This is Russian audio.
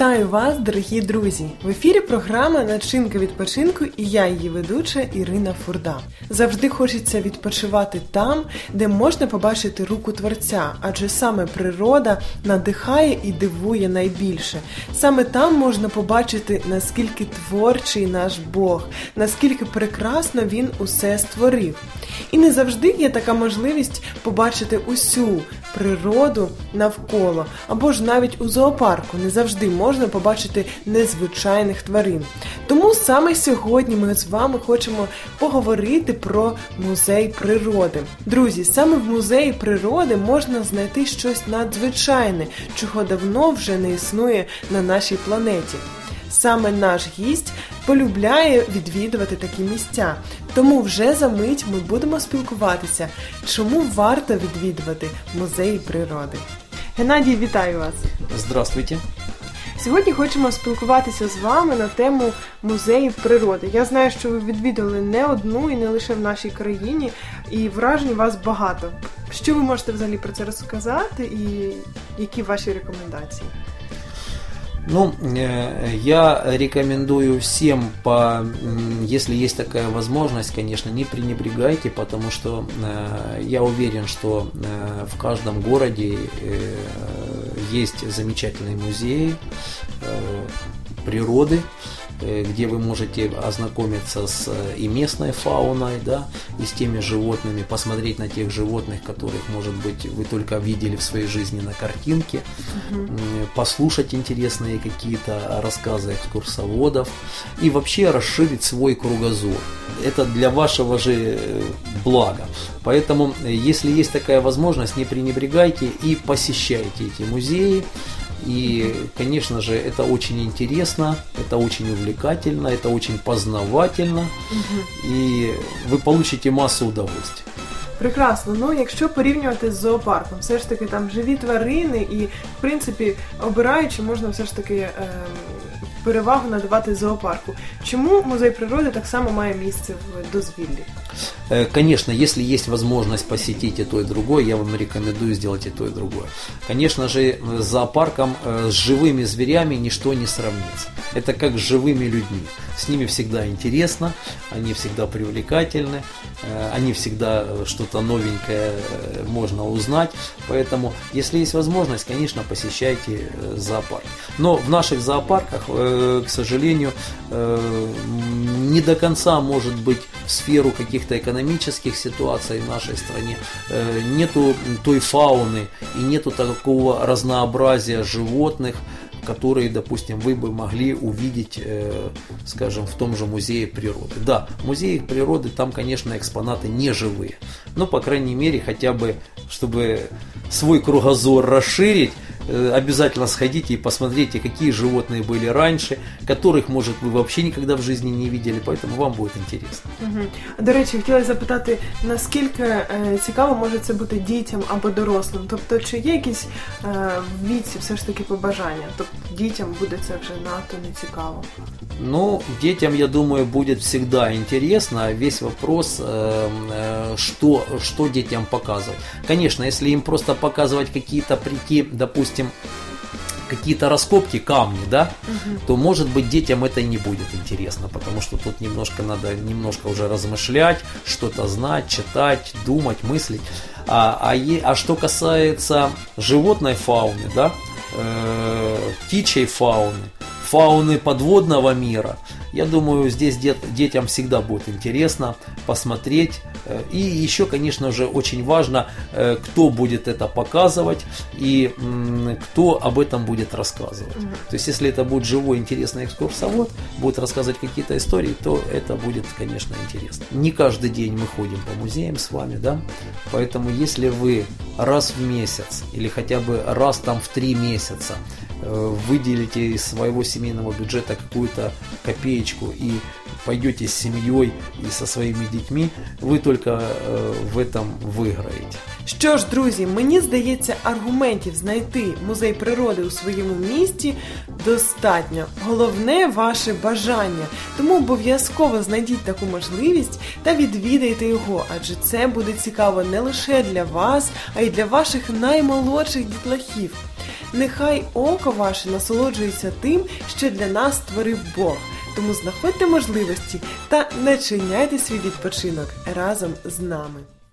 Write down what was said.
Вітаю вас, дорогі друзі! В ефірі програма Начинка відпочинку і я, її ведуча Ірина Фурда. Завжди хочеться відпочивати там, де можна побачити руку творця, адже саме природа надихає і дивує найбільше. Саме там можна побачити, наскільки творчий наш Бог, наскільки прекрасно він усе створив. І не завжди є така можливість побачити усю природу навколо, або ж навіть у зоопарку не завжди можна побачити незвичайних тварин. Тому саме сьогодні ми з вами хочемо поговорити про музей природи. Друзі, саме в музеї природи можна знайти щось надзвичайне, чого давно вже не існує на нашій планеті. Саме наш гість полюбляє відвідувати такі місця. Тому вже за мить ми будемо спілкуватися, чому варто відвідувати музеї природи. Геннадій, вітаю вас! Здравствуйте! Сьогодні хочемо спілкуватися з вами на тему музеїв природи. Я знаю, що ви відвідали не одну і не лише в нашій країні, і вражень у вас багато. Що ви можете взагалі про це розказати, і які ваші рекомендації? Ну, э, я рекомендую всем, по, если есть такая возможность, конечно, не пренебрегайте, потому что э, я уверен, что э, в каждом городе есть замечательные музеи природы, Э, где вы можете ознакомиться с э, и местной фауной, да, и с теми животными, посмотреть на тех животных, которых, может быть, вы только видели в своей жизни на картинке, угу. послушать интересные какие-то рассказы экскурсоводов и вообще расширить свой кругозор. Это для вашего же э, блага. Поэтому, если есть такая возможность, не пренебрегайте и посещайте эти музеи. И, конечно же, это очень интересно, это очень увлекательно, это очень познавательно, угу. і ви получите масу удовольствия. Прекрасно. Ну, якщо порівнювати з зоопарком, все ж таки там живі тварини, і в принципі, обираючи, можна все ж таки е, перевагу надавати зоопарку. Чому музей природи так само має місце в дозвіллі? Э, конечно, если есть возможность посетить и то, и другое, я вам рекомендую сделать и то, и другое. Конечно же, с зоопарком, э, с живыми зверями ничто не сравнится. Это как с живыми людьми. С ними всегда интересно, они всегда привлекательны, э, они всегда что-то новенькое можно узнать. Поэтому, если есть возможность, конечно, посещайте зоопарк. Но в наших зоопарках, к сожалению, не до конца может быть в сферу каких-то экономических ситуаций в нашей стране, э, нету той фауны и нету такого разнообразия животных, которые, допустим, вы бы могли увидеть, э, скажем, в том же музее природы. Да, в музее природы там, конечно, экспонаты не живые, но, по крайней мере, хотя бы, чтобы свой кругозор расширить, обязательно сходите и посмотрите, какие животные были раньше, которых, может, вы вообще никогда в жизни не видели, поэтому вам будет интересно. Угу. До речі, хотіла запитати, наскільки е, цікаво може це бути дітям або дорослим? Тобто, чи є якісь е, в віці все ж таки побажання? Тобто дітям буде це вже надто не цікаво? Ну, детям, я думаю, будет всегда интересно. Весь вопрос, э, э, что, что детям показывать. Конечно, если им просто показывать какие-то прийти, допустим, допустим, какие-то раскопки, камни, да, угу. то может быть детям это и не будет интересно, потому что тут немножко надо немножко уже размышлять, что-то знать, читать, думать, мыслить. А, а, е, а что касается животной фауны, да, э, птичьей фауны, фауны подводного мира, я думаю, здесь дет, детям всегда будет интересно посмотреть. Э, и еще, конечно же, очень важно, э, кто будет это показывать и кто об этом будет рассказывать. То есть, если это будет живой, интересный экскурсовод, будет рассказывать какие-то истории, то это будет, конечно, интересно. Не каждый день мы ходим по музеям с вами, да, поэтому если вы раз в месяц или хотя бы раз там в три месяца выделите из своего семейного бюджета какую-то копеечку и пойдете с семьей и со своими детьми, ви тільки в этом виграєте. Що ж, друзі, мені здається, аргументів знайти музей природи у своєму місті достатньо. Головне ваше бажання. Тому обов'язково знайдіть таку можливість та відвідайте його, адже це буде цікаво не лише для вас, а й для ваших наймолодших дітлахів. Нехай око ваше насолоджується тим, що для нас створив Бог. Тому знаходьте можливості та начиняйте свій відпочинок разом з нами.